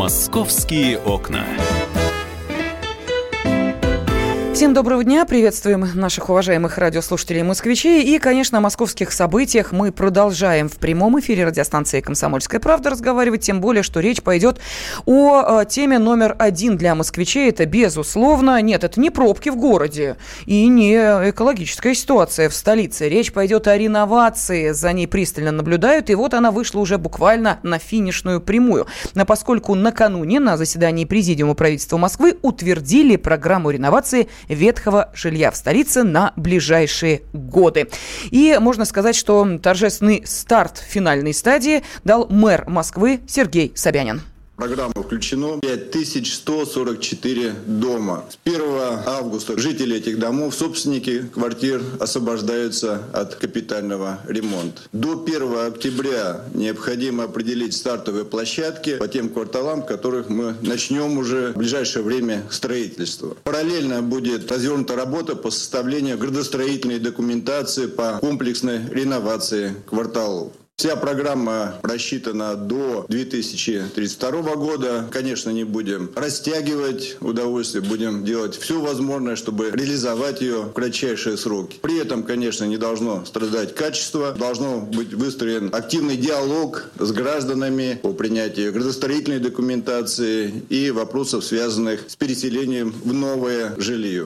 Московские окна. Всем доброго дня. Приветствуем наших уважаемых радиослушателей москвичей. И, конечно, о московских событиях мы продолжаем в прямом эфире радиостанции «Комсомольская правда» разговаривать. Тем более, что речь пойдет о, о теме номер один для москвичей. Это, безусловно, нет, это не пробки в городе и не экологическая ситуация в столице. Речь пойдет о реновации. За ней пристально наблюдают. И вот она вышла уже буквально на финишную прямую. Но поскольку накануне на заседании Президиума правительства Москвы утвердили программу реновации ветхого жилья в столице на ближайшие годы. И можно сказать, что торжественный старт финальной стадии дал мэр Москвы Сергей Собянин программу включено 5144 дома. С 1 августа жители этих домов, собственники квартир освобождаются от капитального ремонта. До 1 октября необходимо определить стартовые площадки по тем кварталам, в которых мы начнем уже в ближайшее время строительство. Параллельно будет развернута работа по составлению градостроительной документации по комплексной реновации кварталов. Вся программа рассчитана до 2032 года. Конечно, не будем растягивать удовольствие, будем делать все возможное, чтобы реализовать ее в кратчайшие сроки. При этом, конечно, не должно страдать качество, должно быть выстроен активный диалог с гражданами по принятию градостроительной документации и вопросов, связанных с переселением в новое жилье.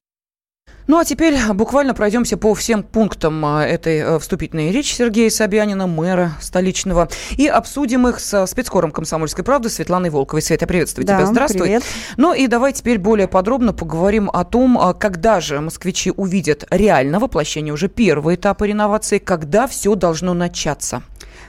Ну а теперь буквально пройдемся по всем пунктам а, этой э, вступительной речи Сергея Собянина, мэра столичного, и обсудим их с спецкором «Комсомольской правды» Светланой Волковой. Света, приветствую да, тебя. Здравствуй. Привет. Ну и давай теперь более подробно поговорим о том, а, когда же москвичи увидят реально воплощение уже первого этапа реновации, когда все должно начаться.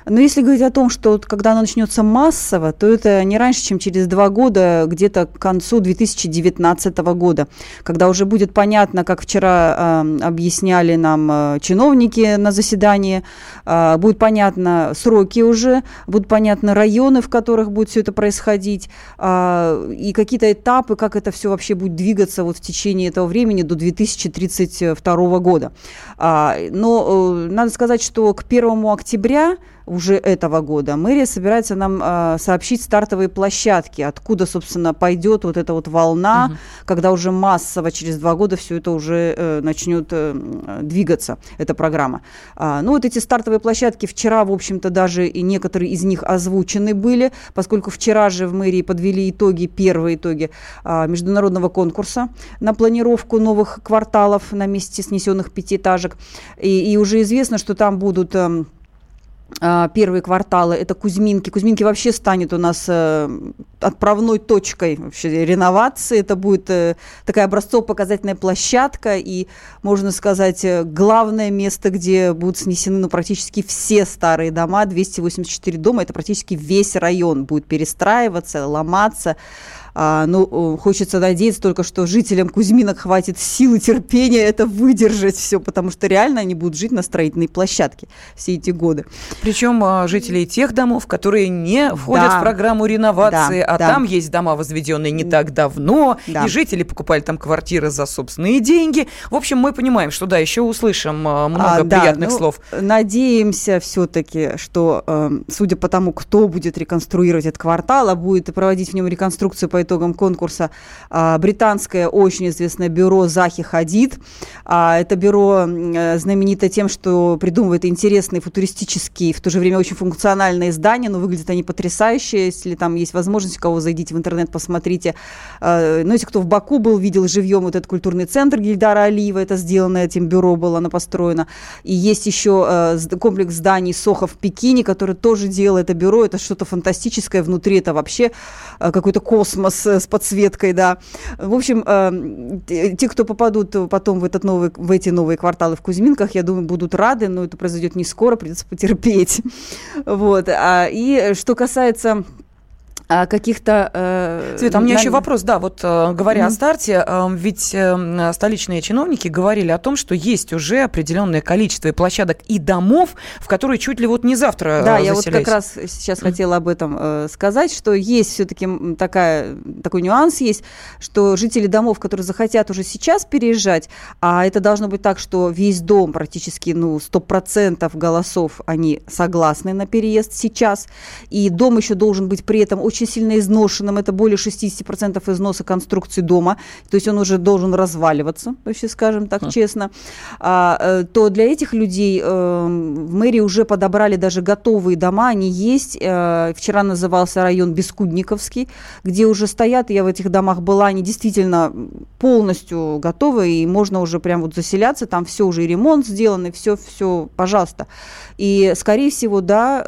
Но если говорить о том, что вот, когда оно начнется массово, то это не раньше, чем через два года, где-то к концу 2019 года, когда уже будет понятно, как вчера э, объясняли нам э, чиновники на заседании, э, будет понятно сроки уже, будут понятны районы, в которых будет все это происходить, э, и какие-то этапы, как это все вообще будет двигаться вот в течение этого времени до 2032 года. Э, но э, надо сказать, что к 1 октября уже этого года. Мэрия собирается нам э, сообщить стартовые площадки, откуда, собственно, пойдет вот эта вот волна, угу. когда уже массово через два года все это уже э, начнет э, двигаться, эта программа. А, ну вот эти стартовые площадки вчера, в общем-то, даже и некоторые из них озвучены были, поскольку вчера же в мэрии подвели итоги, первые итоги э, международного конкурса на планировку новых кварталов на месте снесенных пятиэтажек. И, и уже известно, что там будут... Э, а, первые кварталы это Кузьминки. Кузьминки вообще станет у нас э, отправной точкой вообще реновации. Это будет э, такая образцово-показательная площадка и, можно сказать, э, главное место, где будут снесены ну, практически все старые дома. 284 дома, это практически весь район будет перестраиваться, ломаться. А, ну, хочется надеяться только, что жителям Кузьминок хватит силы, терпения это выдержать все, потому что реально они будут жить на строительной площадке все эти годы. Причем а, жителей тех домов, которые не входят да. в программу реновации, да, а да. там есть дома, возведенные не так давно, да. и жители покупали там квартиры за собственные деньги. В общем, мы понимаем, что да, еще услышим а, много а, приятных ну, слов. Надеемся все-таки, что, э, судя по тому, кто будет реконструировать этот квартал, а будет проводить в нем реконструкцию по итогам конкурса а, британское очень известное бюро Захи Хадид. А, это бюро э, знаменито тем, что придумывает интересные футуристические, в то же время очень функциональные здания, но выглядят они потрясающе. Если там есть возможность, у кого зайдите в интернет, посмотрите. А, ну, если кто в Баку был, видел живьем вот этот культурный центр Гильдара Алиева, это сделано этим бюро было, оно построено. И есть еще э, комплекс зданий Соха в Пекине, который тоже делает это бюро. Это что-то фантастическое внутри, это вообще э, какой-то космос с, с подсветкой, да. В общем, э, те, кто попадут потом в, этот новый, в эти новые кварталы в Кузьминках, я думаю, будут рады, но это произойдет не скоро, придется потерпеть. Вот. А, и что касается каких-то... Э, Света, у меня на... еще вопрос, да, вот э, говоря mm-hmm. о старте, э, ведь э, столичные чиновники говорили о том, что есть уже определенное количество и площадок, и домов, в которые чуть ли вот не завтра Да, я вот как раз сейчас mm-hmm. хотела об этом сказать, что есть все-таки такая, такой нюанс есть, что жители домов, которые захотят уже сейчас переезжать, а это должно быть так, что весь дом практически, ну, 100% голосов, они согласны на переезд сейчас, и дом еще должен быть при этом очень очень сильно изношенным, это более 60% износа конструкции дома, то есть он уже должен разваливаться, вообще скажем так честно, а, э, то для этих людей э, в мэрии уже подобрали даже готовые дома, они есть. Э, вчера назывался район Бескудниковский, где уже стоят, я в этих домах была, они действительно полностью готовы, и можно уже прям вот заселяться, там все уже и ремонт сделан, и все, все, пожалуйста. И, скорее всего, да,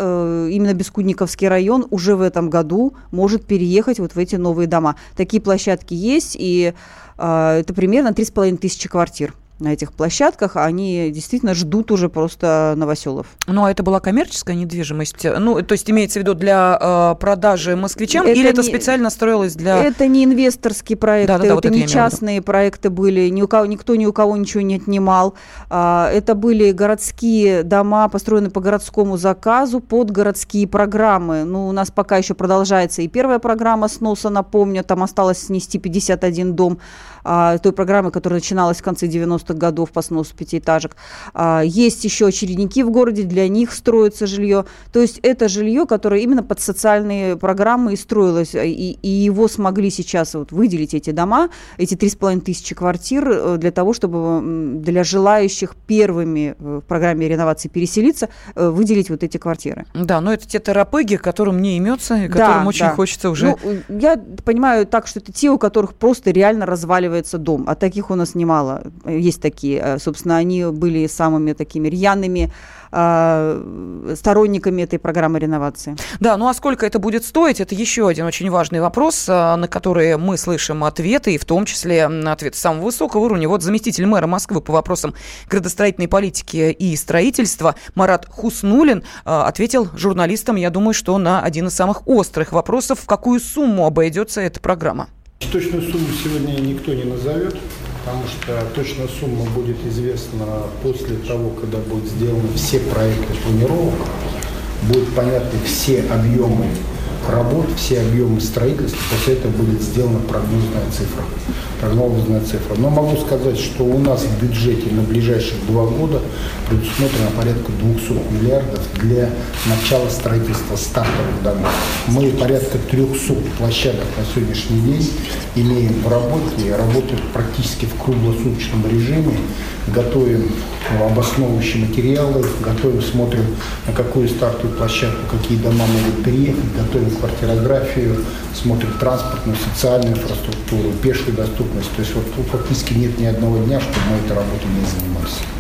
именно Бескудниковский район уже в этом году может переехать вот в эти новые дома. Такие площадки есть, и это примерно 3,5 тысячи квартир на этих площадках, они действительно ждут уже просто новоселов. Ну, а это была коммерческая недвижимость? Ну, то есть имеется в виду для э, продажи москвичам это или не, это специально строилось для... Это не инвесторские проекты, да, да, да, это вот не это частные проекты были, ни у кого, никто ни у кого ничего не отнимал. А, это были городские дома, построенные по городскому заказу под городские программы. Ну, у нас пока еще продолжается и первая программа сноса, напомню, там осталось снести 51 дом а, той программы, которая начиналась в конце 90 90-х годов по сносу пятиэтажек. А, есть еще очередники в городе, для них строится жилье. То есть это жилье, которое именно под социальные программы и строилось, и, и его смогли сейчас вот выделить эти дома, эти три с половиной тысячи квартир э, для того, чтобы для желающих первыми в программе реновации переселиться, э, выделить вот эти квартиры. Да, но это те терапеги, которым не имется, и которым да, очень да. хочется уже... Ну, я понимаю так, что это те, у которых просто реально разваливается дом, а таких у нас немало. Есть такие, э, собственно, они были самыми такими рьяными э, сторонниками этой программы реновации. Да, ну а сколько это будет стоить, это еще один очень важный вопрос, э, на который мы слышим ответы, и в том числе ответ самого высокого уровня. Вот заместитель мэра Москвы по вопросам градостроительной политики и строительства Марат Хуснулин ответил журналистам, я думаю, что на один из самых острых вопросов, в какую сумму обойдется эта программа. Точную сумму сегодня никто не назовет потому что точная сумма будет известна после того, когда будут сделаны все проекты планировок, будут понятны все объемы работ, все объемы строительства, после этого будет сделана прогнозная цифра. Прогнозная цифра. Но могу сказать, что у нас в бюджете на ближайшие два года предусмотрено порядка 200 миллиардов для начала строительства стартовых домов. Мы порядка 300 площадок на сегодняшний день имеем в работе, работают практически в круглосуточном режиме, готовим обосновывающие материалы, готовим, смотрим, на какую стартовую площадку, какие дома могут переехать, готовим квартирографию, смотрим транспортную, социальную инфраструктуру, пешую доступность. То есть вот фактически нет ни одного дня, чтобы мы этой работой не занимались.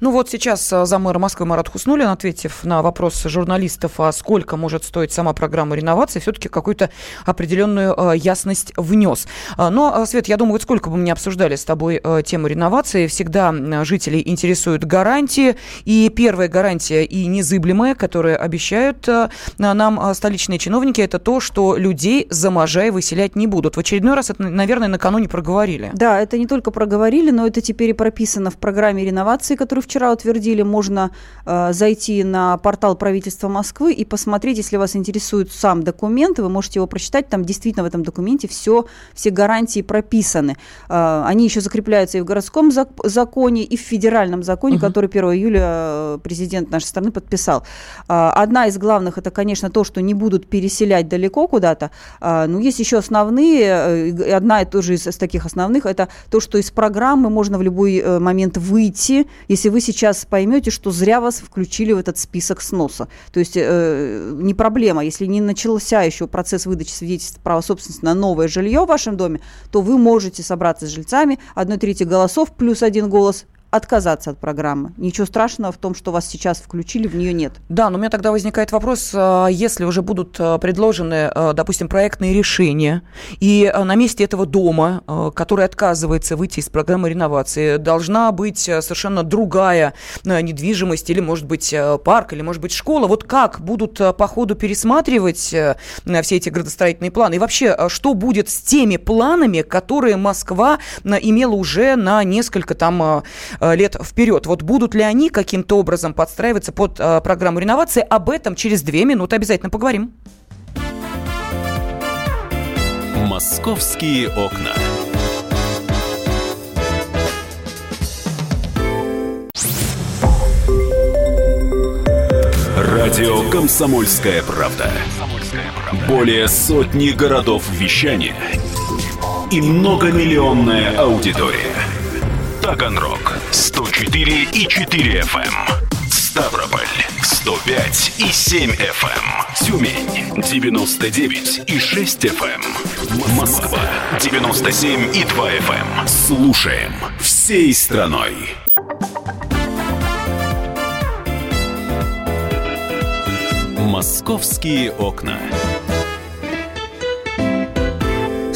Ну вот сейчас э, замэр Москвы Марат Хуснулин, ответив на вопрос журналистов, а сколько может стоить сама программа реновации, все-таки какую-то определенную э, ясность внес. А, но, э, Свет, я думаю, вот сколько бы мы не обсуждали с тобой тему реновации, всегда жителей интересуют гарантии. И первая гарантия и незыблемая, которую обещают нам столичные чиновники, это то, что людей за выселять не будут. В очередной раз это, наверное, накануне проговорили. Да, это не только проговорили, но это теперь и прописано в программе реновации инноваций, которую вчера утвердили, можно э, зайти на портал правительства Москвы и посмотреть, если вас интересует сам документ, вы можете его прочитать, там действительно в этом документе все, все гарантии прописаны. Э, они еще закрепляются и в городском зак- законе, и в федеральном законе, угу. который 1 июля э, президент нашей страны подписал. Э, одна из главных, это, конечно, то, что не будут переселять далеко куда-то, э, но есть еще основные, э, одна тоже из, из таких основных, это то, что из программы можно в любой э, момент выйти, если вы сейчас поймете, что зря вас включили в этот список сноса. То есть э, не проблема, если не начался еще процесс выдачи свидетельств права собственности на новое жилье в вашем доме, то вы можете собраться с жильцами, одной трети голосов плюс один голос отказаться от программы. Ничего страшного в том, что вас сейчас включили, в нее нет. Да, но у меня тогда возникает вопрос, а, если уже будут а, предложены, а, допустим, проектные решения, и на месте этого дома, который отказывается выйти из программы реновации, должна быть совершенно другая недвижимость, или, может быть, парк, или, может быть, школа. Вот как будут по ходу пересматривать все эти градостроительные планы? И вообще, что будет с теми планами, которые Москва имела уже на несколько там лет вперед. Вот будут ли они каким-то образом подстраиваться под э, программу реновации? Об этом через две минуты обязательно поговорим. Московские окна. Радио Комсомольская правда". Более сотни городов вещания и многомиллионная аудитория. Таганрог 104 и 4 FM. Эм. Ставрополь 105 и 7 FM. Эм. Тюмень 99 и 6 FM. Эм. Москва 97 и 2 FM. Слушаем всей страной. Московские окна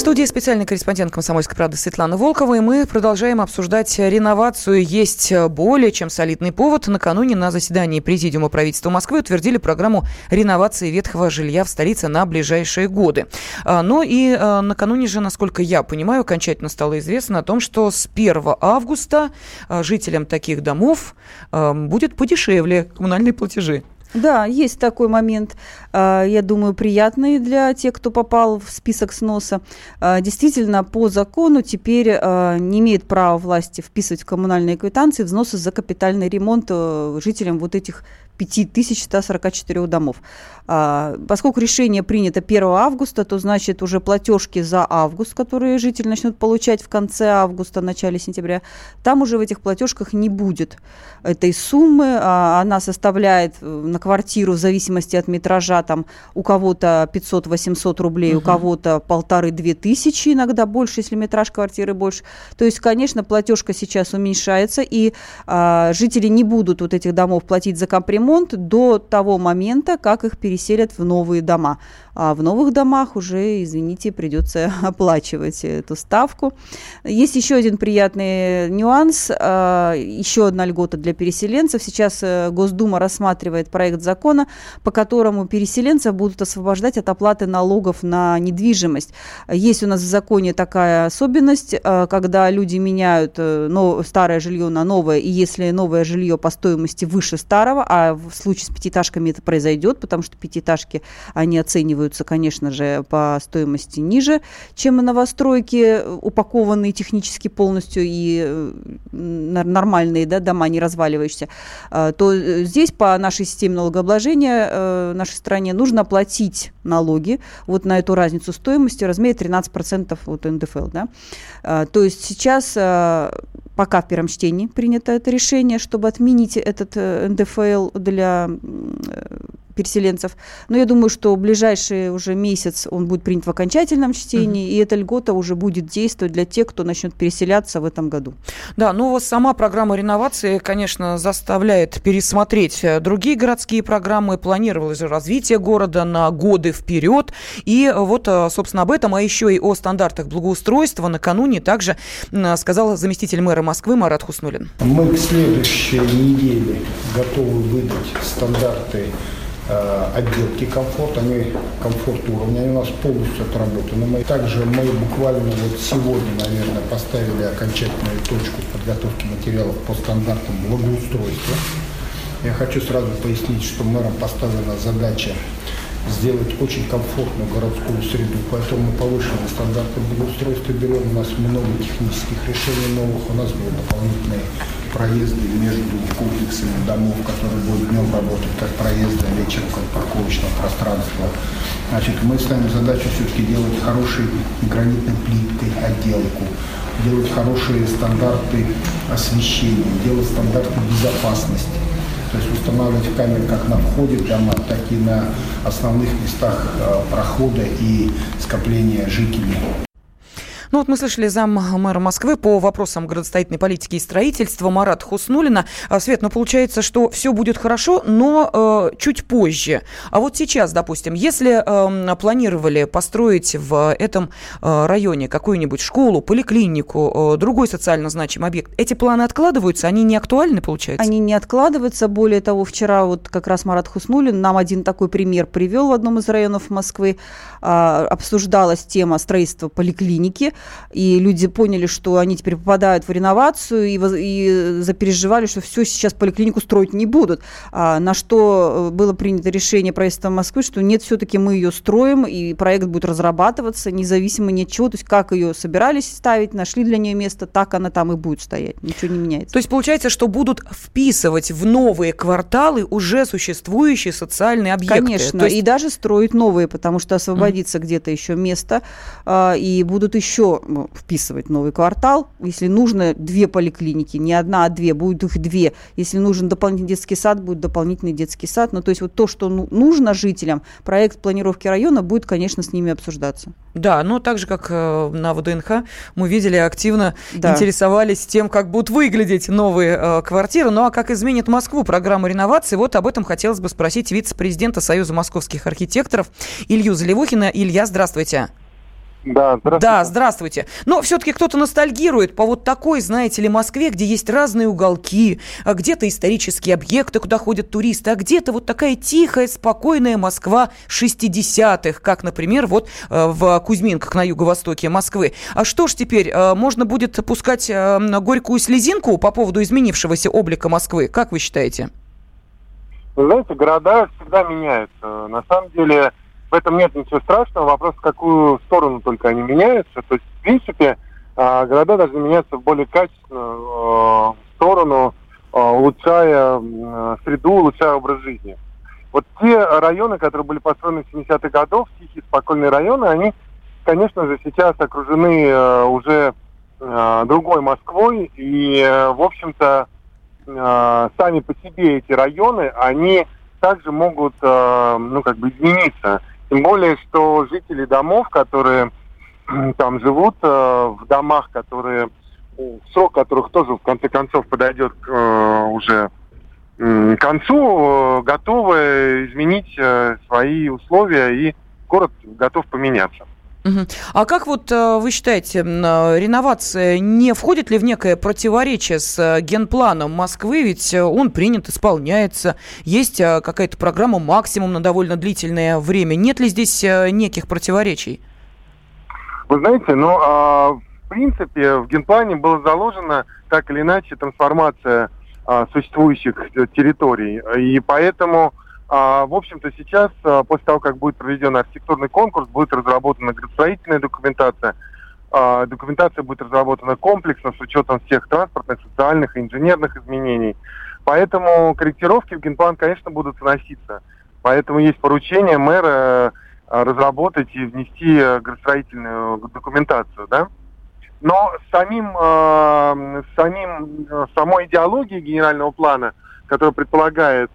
студии специальный корреспондент «Комсомольской правды» Светлана Волкова, и мы продолжаем обсуждать реновацию. Есть более чем солидный повод. Накануне на заседании Президиума правительства Москвы утвердили программу реновации ветхого жилья в столице на ближайшие годы. А, ну и а, накануне же, насколько я понимаю, окончательно стало известно о том, что с 1 августа а, жителям таких домов будет подешевле коммунальные платежи. Да, есть такой момент, а, я думаю, приятный для тех, кто попал в список сноса. А, действительно, по закону теперь а, не имеет права власти вписывать в коммунальные квитанции взносы за капитальный ремонт э, жителям вот этих 5144 домов. А, поскольку решение принято 1 августа, то значит уже платежки за август, которые жители начнут получать в конце августа, начале сентября, там уже в этих платежках не будет этой суммы. А, она составляет э, на квартиру в зависимости от метража там у кого-то 500-800 рублей, угу. у кого-то полторы-две тысячи, иногда больше, если метраж квартиры больше. То есть, конечно, платежка сейчас уменьшается, и а, жители не будут вот этих домов платить за капремонт, ремонт до того момента, как их переселят в новые дома. А в новых домах уже, извините, придется оплачивать эту ставку. Есть еще один приятный нюанс, а, еще одна льгота для переселенцев. Сейчас э, Госдума рассматривает проект закона, по которому переселенцев будут освобождать от оплаты налогов на недвижимость. Есть у нас в законе такая особенность, э, когда люди меняют э, старое жилье на новое, и если новое жилье по стоимости выше старого, а в случае с пятиэтажками это произойдет, потому что пятиэтажки, они оценивают оказываются, конечно же, по стоимости ниже, чем новостройки, упакованные технически полностью и э, нормальные да, дома, не разваливающиеся, а, то э, здесь по нашей системе налогообложения э, нашей стране нужно платить налоги вот на эту разницу стоимости в размере 13% от НДФЛ. Да? А, то есть сейчас пока в первом чтении принято это решение, чтобы отменить этот НДФЛ для переселенцев. Но я думаю, что в ближайший уже месяц он будет принят в окончательном чтении, угу. и эта льгота уже будет действовать для тех, кто начнет переселяться в этом году. Да, ну вот сама программа реновации, конечно, заставляет пересмотреть э, другие городские программы. Планировалось же развитие города на годы вперед. И вот, э, собственно, об этом, а еще и о стандартах благоустройства накануне также сказал заместитель мэра Москвы Марат Хуснулин. Мы к следующей неделе готовы выдать стандарты отделки комфорт, они комфорт уровня, они у нас полностью отработаны. Мы также мы буквально вот сегодня, наверное, поставили окончательную точку подготовки материалов по стандартам благоустройства. Я хочу сразу пояснить, что мэром поставлена задача сделать очень комфортную городскую среду, поэтому мы повышенные стандарты благоустройства берем. У нас много технических решений новых, у нас будут дополнительные проезды между комплексами домов, которые будут днем работать как проезды, а вечером как парковочного пространства. Значит, мы ставим задачу все-таки делать хорошей гранитной плиткой отделку, делать хорошие стандарты освещения, делать стандарты безопасности. То есть устанавливать камеры как на входе дома, так и на основных местах э, прохода и скопления жителей. Ну вот мы слышали зам мэра Москвы по вопросам градостроительной политики и строительства Марат Хуснулина. А, Свет, ну получается, что все будет хорошо, но э, чуть позже. А вот сейчас, допустим, если э, планировали построить в этом э, районе какую-нибудь школу, поликлинику, э, другой социально значимый объект, эти планы откладываются, они не актуальны, получается? Они не откладываются. Более того, вчера вот как раз Марат Хуснулин нам один такой пример привел в одном из районов Москвы. Э, обсуждалась тема строительства поликлиники. и люди поняли, что они теперь попадают в реновацию и, и запереживали, что все, сейчас поликлинику строить не будут. А, на что было принято решение правительства Москвы, что нет, все-таки мы ее строим, и проект будет разрабатываться, независимо ни от чего, то есть как ее собирались ставить, нашли для нее место, так она там и будет стоять, ничего не меняется. То есть получается, что будут вписывать в новые кварталы уже существующие социальные объекты? Конечно, есть... и даже строить новые, потому что освободится где-то еще место, а, и будут еще ну, вписывать новый квартал. Если нужно две поликлиники, не одна, а две, будет их две. Если нужен дополнительный детский сад, будет дополнительный детский сад. Ну, то есть вот то, что ну, нужно жителям, проект планировки района будет, конечно, с ними обсуждаться. Да, но так же, как э, на ВДНХ, мы видели, активно да. интересовались тем, как будут выглядеть новые э, квартиры. Ну а как изменит Москву программа реновации, вот об этом хотелось бы спросить вице-президента Союза московских архитекторов Илью Заливухина. Илья, здравствуйте. Да, здравствуйте. Да, здравствуйте. Но все-таки кто-то ностальгирует по вот такой, знаете ли, Москве, где есть разные уголки, а где-то исторические объекты, куда ходят туристы, а где-то вот такая тихая, спокойная Москва 60-х, как, например, вот э, в Кузьминках на юго-востоке Москвы. А что ж теперь, э, можно будет пускать э, горькую слезинку по поводу изменившегося облика Москвы? Как вы считаете? Вы знаете, города всегда меняются. На самом деле, в этом нет ничего страшного. Вопрос, в какую сторону только они меняются. То есть, в принципе, а, города должны меняться в более качественную а, сторону, а, улучшая среду, улучшая образ жизни. Вот те районы, которые были построены в 70-х годов, тихие, спокойные районы, они, конечно же, сейчас окружены уже другой Москвой. И, в общем-то, сами по себе эти районы, они также могут, ну, как бы измениться. Тем более, что жители домов, которые там живут, э, в домах, которые срок которых тоже в конце концов подойдет э, уже к концу, э, готовы изменить свои условия и город готов поменяться. А как вот э, вы считаете, э, реновация не входит ли в некое противоречие с э, генпланом Москвы? Ведь он принят, исполняется, есть какая-то программа максимум на довольно длительное время. Нет ли здесь неких противоречий? Вы знаете, ну, а, в принципе, в генплане было заложено так или иначе трансформация а, существующих территорий. И поэтому а, в общем-то, сейчас, а, после того, как будет проведен архитектурный конкурс, будет разработана градостроительная документация. А, документация будет разработана комплексно с учетом всех транспортных, социальных и инженерных изменений. Поэтому корректировки в генплан, конечно, будут вноситься. Поэтому есть поручение мэра разработать и внести градостроительную документацию, да? Но самим, самим самой идеологией генерального плана, которая предполагает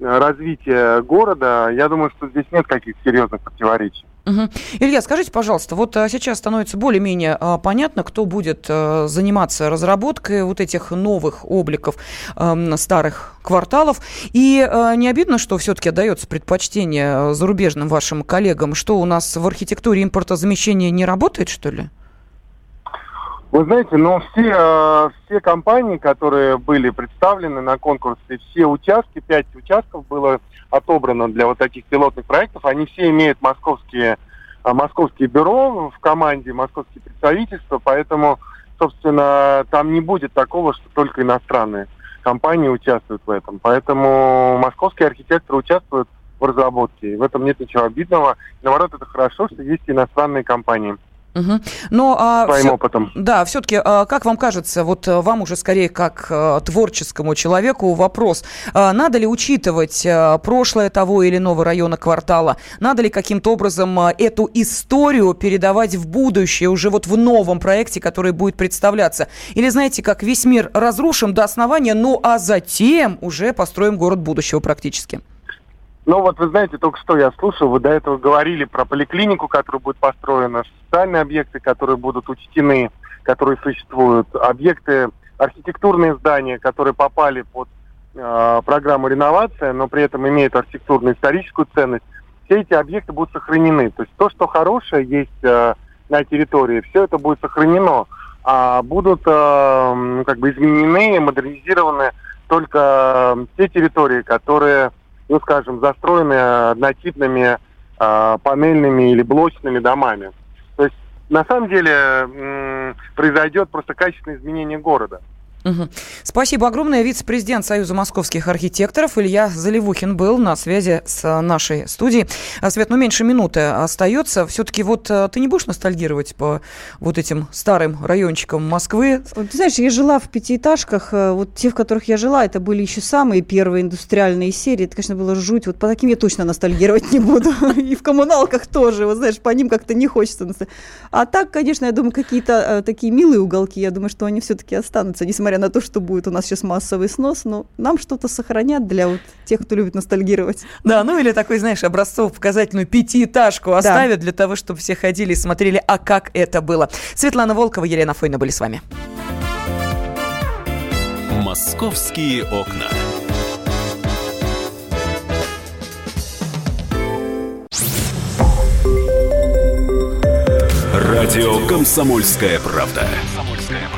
развития города, я думаю, что здесь нет каких-то серьезных противоречий. Угу. Илья, скажите, пожалуйста, вот а, сейчас становится более-менее а, понятно, кто будет а, заниматься разработкой вот этих новых обликов а, старых кварталов. И не обидно, что все-таки отдается предпочтение зарубежным вашим коллегам, что у нас в архитектуре импортозамещения не работает, что ли? Вы знаете, ну все, э, все компании, которые были представлены на конкурсе, все участки, пять участков было отобрано для вот таких пилотных проектов, они все имеют московские, э, московские бюро в команде, московские представительства, поэтому, собственно, там не будет такого, что только иностранные компании участвуют в этом. Поэтому московские архитекторы участвуют в разработке. И в этом нет ничего обидного. Наоборот, это хорошо, что есть иностранные компании. Угу. Но, а, Своим все, опытом. Да, все-таки, а, как вам кажется, вот а, вам уже скорее как а, творческому человеку вопрос, а, надо ли учитывать а, прошлое того или иного района квартала, надо ли каким-то образом а, эту историю передавать в будущее, уже вот в новом проекте, который будет представляться? Или, знаете, как весь мир разрушим до основания, ну а затем уже построим город будущего практически? Ну вот вы знаете, только что я слушал, вы до этого говорили про поликлинику, которая будет построена, социальные объекты, которые будут учтены, которые существуют, объекты, архитектурные здания, которые попали под э, программу реновация, но при этом имеют архитектурную историческую ценность. Все эти объекты будут сохранены. То есть то, что хорошее есть э, на территории, все это будет сохранено, а будут э, как бы изменены, модернизированы только э, те территории, которые ну, скажем, застроены однотипными э, панельными или блочными домами. То есть на самом деле произойдет просто качественное изменение города. Угу. Спасибо огромное. Вице-президент Союза московских архитекторов Илья Заливухин был на связи с нашей студией. А, Свет, ну меньше минуты остается. Все-таки вот а, ты не будешь ностальгировать по вот этим старым райончикам Москвы? Ты знаешь, я жила в пятиэтажках. Э, вот те, в которых я жила, это были еще самые первые индустриальные серии. Это, конечно, было жуть. Вот по таким я точно ностальгировать не буду. И в коммуналках тоже. Вот знаешь, по ним как-то не хочется. А так, конечно, я думаю, какие-то э, такие милые уголки, я думаю, что они все-таки останутся, несмотря несмотря на то, что будет у нас сейчас массовый снос, но нам что-то сохранят для вот тех, кто любит ностальгировать. Да, ну или такой, знаешь, образцово-показательную пятиэтажку оставят да. для того, чтобы все ходили и смотрели, а как это было. Светлана Волкова, Елена Фойна были с вами. Московские окна. Радио «Комсомольская правда».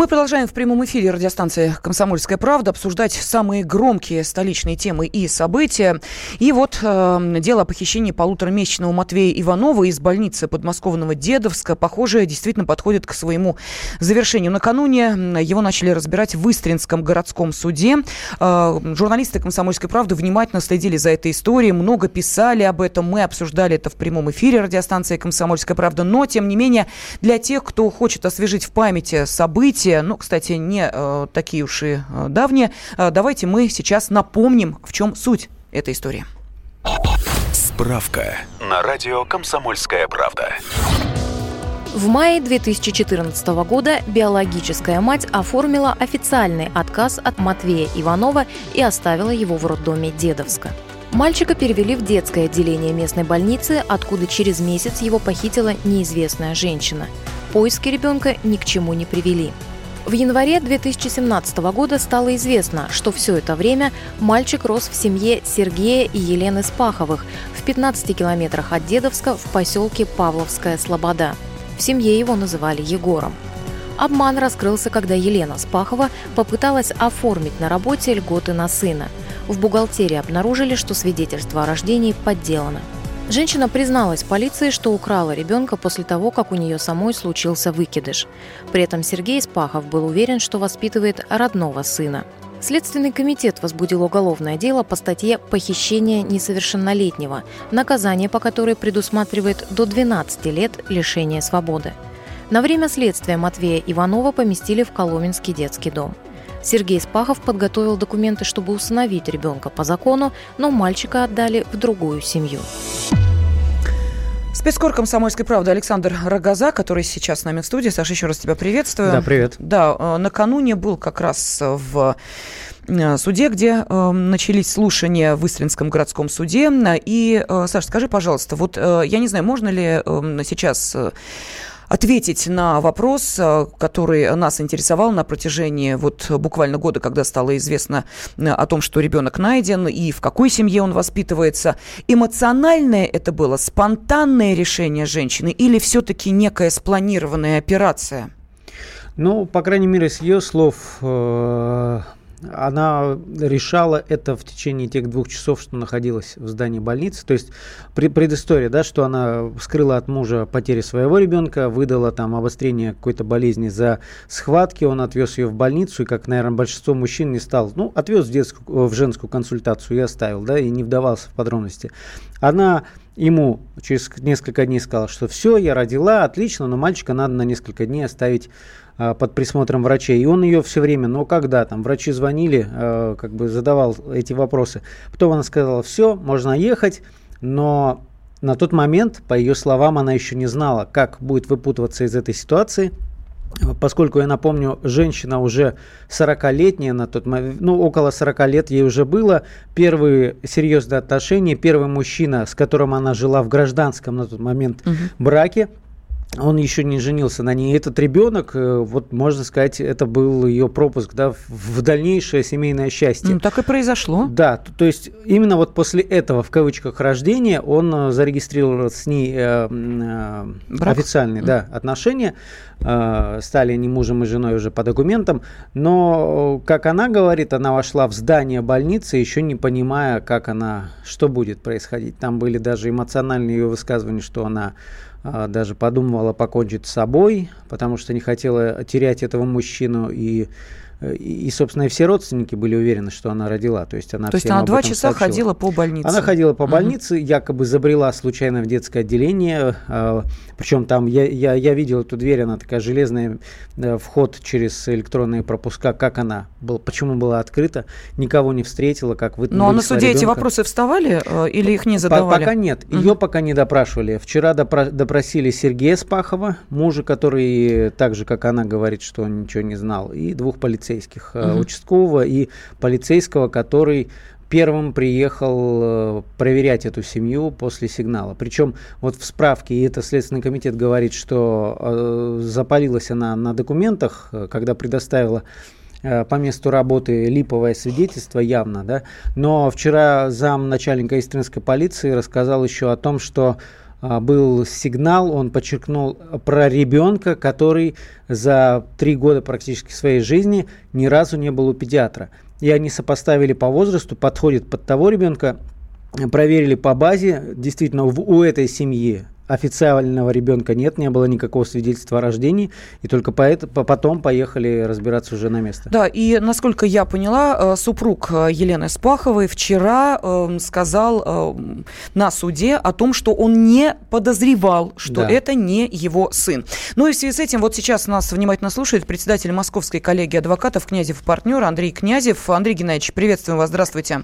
Мы продолжаем в прямом эфире радиостанции «Комсомольская правда» обсуждать самые громкие столичные темы и события. И вот э, дело о похищении полуторамесячного Матвея Иванова из больницы подмосковного Дедовска, похоже, действительно подходит к своему завершению. Накануне его начали разбирать в Истринском городском суде. Э, журналисты «Комсомольской правды» внимательно следили за этой историей, много писали об этом, мы обсуждали это в прямом эфире радиостанции «Комсомольская правда». Но, тем не менее, для тех, кто хочет освежить в памяти события, события, ну, кстати, не э, такие уж и э, давние. Э, давайте мы сейчас напомним, в чем суть этой истории. Справка на радио «Комсомольская правда». В мае 2014 года биологическая мать оформила официальный отказ от Матвея Иванова и оставила его в роддоме Дедовска. Мальчика перевели в детское отделение местной больницы, откуда через месяц его похитила неизвестная женщина. Поиски ребенка ни к чему не привели. В январе 2017 года стало известно, что все это время мальчик рос в семье Сергея и Елены Спаховых в 15 километрах от Дедовска в поселке Павловская Слобода. В семье его называли Егором. Обман раскрылся, когда Елена Спахова попыталась оформить на работе льготы на сына. В бухгалтерии обнаружили, что свидетельство о рождении подделано – Женщина призналась полиции, что украла ребенка после того, как у нее самой случился выкидыш. При этом Сергей Спахов был уверен, что воспитывает родного сына. Следственный комитет возбудил уголовное дело по статье «Похищение несовершеннолетнего», наказание по которой предусматривает до 12 лет лишения свободы. На время следствия Матвея Иванова поместили в Коломенский детский дом. Сергей Спахов подготовил документы, чтобы усыновить ребенка по закону, но мальчика отдали в другую семью. Спецкор «Комсомольской правды» Александр Рогоза, который сейчас с нами в студии. Саша, еще раз тебя приветствую. Да, привет. Да, э, накануне был как раз в э, суде, где э, начались слушания в Истринском городском суде. И, э, Саша, скажи, пожалуйста, вот э, я не знаю, можно ли э, сейчас ответить на вопрос, э, который нас интересовал на протяжении вот буквально года, когда стало известно э, о том, что ребенок найден и в какой семье он воспитывается. Эмоциональное это было, спонтанное решение женщины или все-таки некая спланированная операция? Ну, по крайней мере, с ее слов, э, она решала это в течение тех двух часов, что находилась в здании больницы. То есть предыстория, да, что она скрыла от мужа потери своего ребенка, выдала там обострение какой-то болезни за схватки, он отвез ее в больницу, и, как, наверное, большинство мужчин не стал, ну, отвез в, детскую, в женскую консультацию и оставил, да, и не вдавался в подробности. Она ему через несколько дней сказала, что все, я родила, отлично, но мальчика надо на несколько дней оставить а, под присмотром врачей. И он ее все время, но когда там врачи звонили, а, как бы задавал эти вопросы. Потом она сказала, все, можно ехать, но на тот момент, по ее словам, она еще не знала, как будет выпутываться из этой ситуации. Поскольку, я напомню, женщина уже 40-летняя на тот момент, ну, около 40 лет ей уже было, первые серьезные отношения, первый мужчина, с которым она жила в гражданском на тот момент угу. браке, он еще не женился на ней. Этот ребенок, э, вот можно сказать, это был ее пропуск да, в дальнейшее семейное счастье. Ну, так и произошло. Да, то, то есть именно вот после этого, в кавычках, рождения, он э, зарегистрировал с ней э, э, официальные mm. да, отношения, э, стали они мужем и женой уже по документам, но, как она говорит, она вошла в здание больницы, еще не понимая, как она, что будет происходить. Там были даже эмоциональные ее высказывания, что она даже подумывала покончить с собой, потому что не хотела терять этого мужчину. И и, собственно, и все родственники были уверены, что она родила. То есть она, То есть она два часа сообщила. ходила по больнице? Она ходила по больнице, угу. якобы забрела случайно в детское отделение. А, Причем там я, я, я видел эту дверь, она такая железная, э, вход через электронные пропуска. Как она, был, почему была открыта, никого не встретила, как вы а на суде ребенка. эти вопросы вставали э, или их не задавали? Пока нет, угу. ее пока не допрашивали. Вчера допро- допросили Сергея Спахова, мужа, который так же, как она, говорит, что он ничего не знал, и двух полицейских полицейских, угу. участкового и полицейского, который первым приехал э, проверять эту семью после сигнала. Причем вот в справке, и это Следственный комитет говорит, что э, запалилась она на документах, э, когда предоставила по месту работы липовое свидетельство явно, да. Но вчера зам начальника истринской полиции рассказал еще о том, что был сигнал, он подчеркнул про ребенка, который за три года практически своей жизни ни разу не был у педиатра. И они сопоставили по возрасту, подходит под того ребенка, проверили по базе, действительно у этой семьи официального ребенка нет, не было никакого свидетельства о рождении, и только поэтому, потом поехали разбираться уже на место. Да, и насколько я поняла, э, супруг э, Елены Спаховой вчера э, сказал э, на суде о том, что он не подозревал, что да. это не его сын. Ну и в связи с этим вот сейчас нас внимательно слушает председатель Московской коллегии адвокатов Князев партнер Андрей Князев. Андрей Геннадьевич, приветствуем вас, здравствуйте.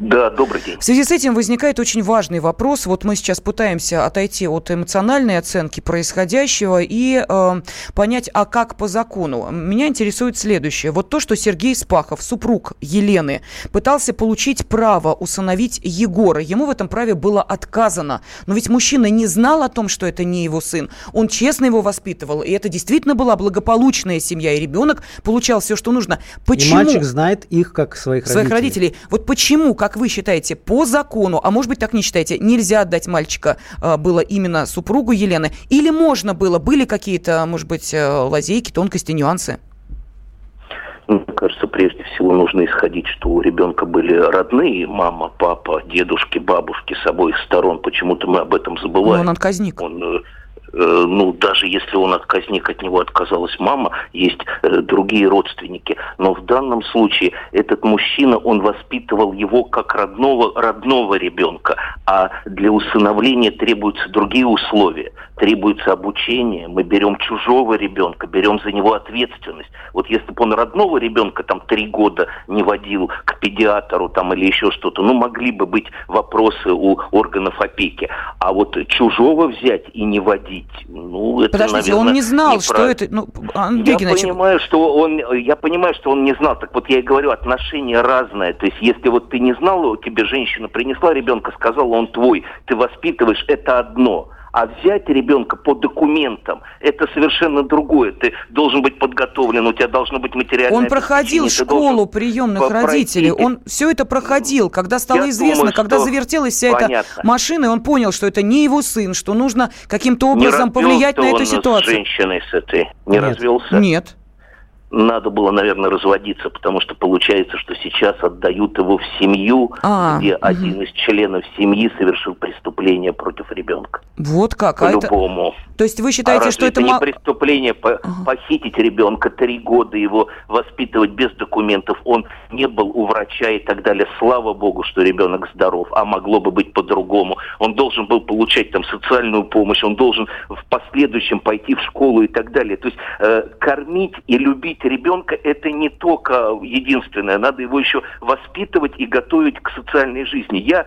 Да, добрый день. В связи с этим возникает очень важный вопрос. Вот мы сейчас пытаемся отойти от эмоциональной оценки происходящего и э, понять, а как по закону. Меня интересует следующее. Вот то, что Сергей Спахов, супруг Елены, пытался получить право усыновить Егора. Ему в этом праве было отказано. Но ведь мужчина не знал о том, что это не его сын. Он честно его воспитывал. И это действительно была благополучная семья. И ребенок получал все, что нужно. Почему? И мальчик знает их как своих, своих родителей. родителей. Вот почему, как как вы считаете, по закону, а может быть так не считаете, нельзя отдать мальчика э, было именно супругу Елены? Или можно было? Были какие-то, может быть, э, лазейки, тонкости, нюансы? Мне кажется, прежде всего нужно исходить, что у ребенка были родные, мама, папа, дедушки, бабушки с обоих сторон. Почему-то мы об этом забываем. Но он отказник. Он Э, ну, даже если он отказник, от него отказалась мама, есть э, другие родственники. Но в данном случае этот мужчина, он воспитывал его как родного, родного ребенка, а для усыновления требуются другие условия. Требуется обучение, мы берем чужого ребенка, берем за него ответственность. Вот если бы он родного ребенка там три года не водил к педиатру там или еще что-то, ну, могли бы быть вопросы у органов опеки. А вот чужого взять и не водить, говорить. Ну, это, Подождите, наверное, он не знал, не что это... Ну, Андрей я понимаю, что он, я понимаю, что он не знал. Так вот я и говорю, отношения разные. То есть если вот ты не знал, тебе женщина принесла ребенка, сказала, он твой, ты воспитываешь, это одно. А взять ребенка по документам – это совершенно другое. Ты должен быть подготовлен, у тебя должно быть материальное Он проходил школу приемных родителей, он все это проходил. Когда стало Я известно, думаю, когда завертелась вся Понятно. эта машина, он понял, что это не его сын, что нужно каким-то образом повлиять на эту ситуацию. с женщиной с этой? Не Нет. развелся? Нет надо было, наверное, разводиться, потому что получается, что сейчас отдают его в семью, а, где угу. один из членов семьи совершил преступление против ребенка. Вот как? По-любому. А это... То есть вы считаете, а что это... это не преступление по... ага. похитить ребенка, три года его воспитывать без документов, он не был у врача и так далее. Слава богу, что ребенок здоров, а могло бы быть по-другому. Он должен был получать там социальную помощь, он должен в последующем пойти в школу и так далее. То есть э, кормить и любить воспитывать ребенка это не только единственное, надо его еще воспитывать и готовить к социальной жизни. Я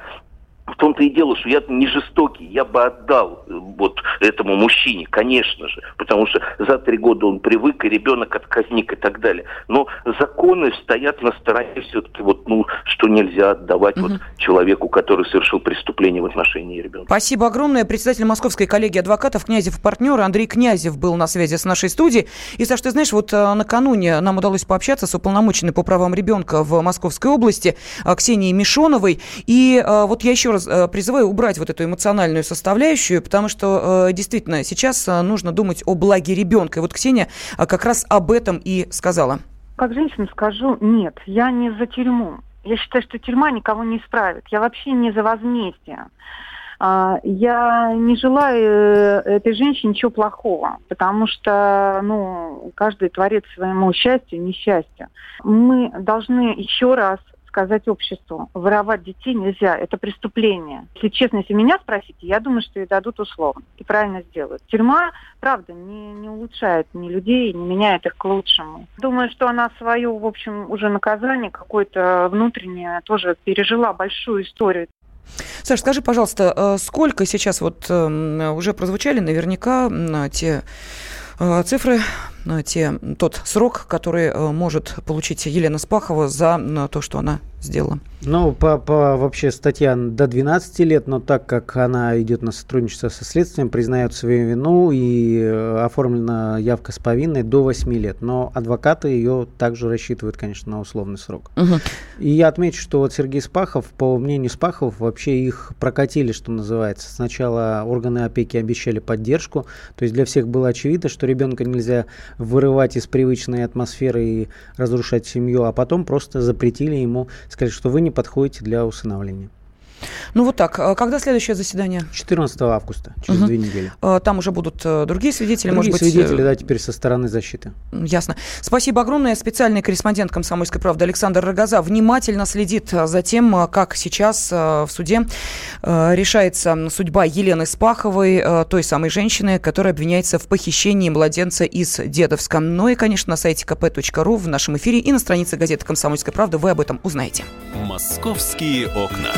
в том-то и дело, что я не жестокий, я бы отдал э, вот этому мужчине, конечно же, потому что за три года он привык, и ребенок отказник и так далее. Но законы стоят на стороне все-таки вот, ну, что нельзя отдавать угу. вот человеку, который совершил преступление в отношении ребенка. Спасибо огромное. Председатель Московской коллегии адвокатов Князев партнер Андрей Князев был на связи с нашей студией. И, Саш, ты знаешь, вот э, накануне нам удалось пообщаться с уполномоченной по правам ребенка в Московской области э, Ксенией Мишоновой. И вот я еще раз призываю убрать вот эту эмоциональную составляющую, потому что действительно сейчас нужно думать о благе ребенка. И вот Ксения как раз об этом и сказала. Как женщина скажу, нет, я не за тюрьму. Я считаю, что тюрьма никого не исправит. Я вообще не за возмездие. А, я не желаю э, этой женщине ничего плохого, потому что ну, каждый творит своему счастью несчастью. Мы должны еще раз сказать обществу, воровать детей нельзя, это преступление. Если честно, если меня спросите, я думаю, что ей дадут условно и правильно сделают. Тюрьма, правда, не, не улучшает ни людей, не меняет их к лучшему. Думаю, что она свое, в общем, уже наказание какое-то внутреннее тоже пережила большую историю. Саш, скажи, пожалуйста, э, сколько сейчас вот эм, уже прозвучали наверняка те цифры Э, те, тот срок, который э, может получить Елена Спахова за то, что она сделала? Ну, по, по вообще статья до 12 лет, но так как она идет на сотрудничество со следствием, признает свою вину и э, оформлена явка с повинной до 8 лет. Но адвокаты ее также рассчитывают, конечно, на условный срок. Угу. И я отмечу, что вот Сергей Спахов, по мнению Спахов, вообще их прокатили, что называется. Сначала органы опеки обещали поддержку, то есть для всех было очевидно, что ребенка нельзя вырывать из привычной атмосферы и разрушать семью, а потом просто запретили ему, сказали, что вы не подходите для усыновления. Ну вот так. А когда следующее заседание? 14 августа, через угу. две недели. А, там уже будут э, другие свидетели, другие может быть? свидетели, да, теперь со стороны защиты. Ясно. Спасибо огромное. Специальный корреспондент «Комсомольской правды» Александр Рогоза внимательно следит за тем, как сейчас в суде решается судьба Елены Спаховой, той самой женщины, которая обвиняется в похищении младенца из Дедовска. Ну и, конечно, на сайте kp.ru в нашем эфире и на странице газеты «Комсомольская правда» вы об этом узнаете. «Московские окна».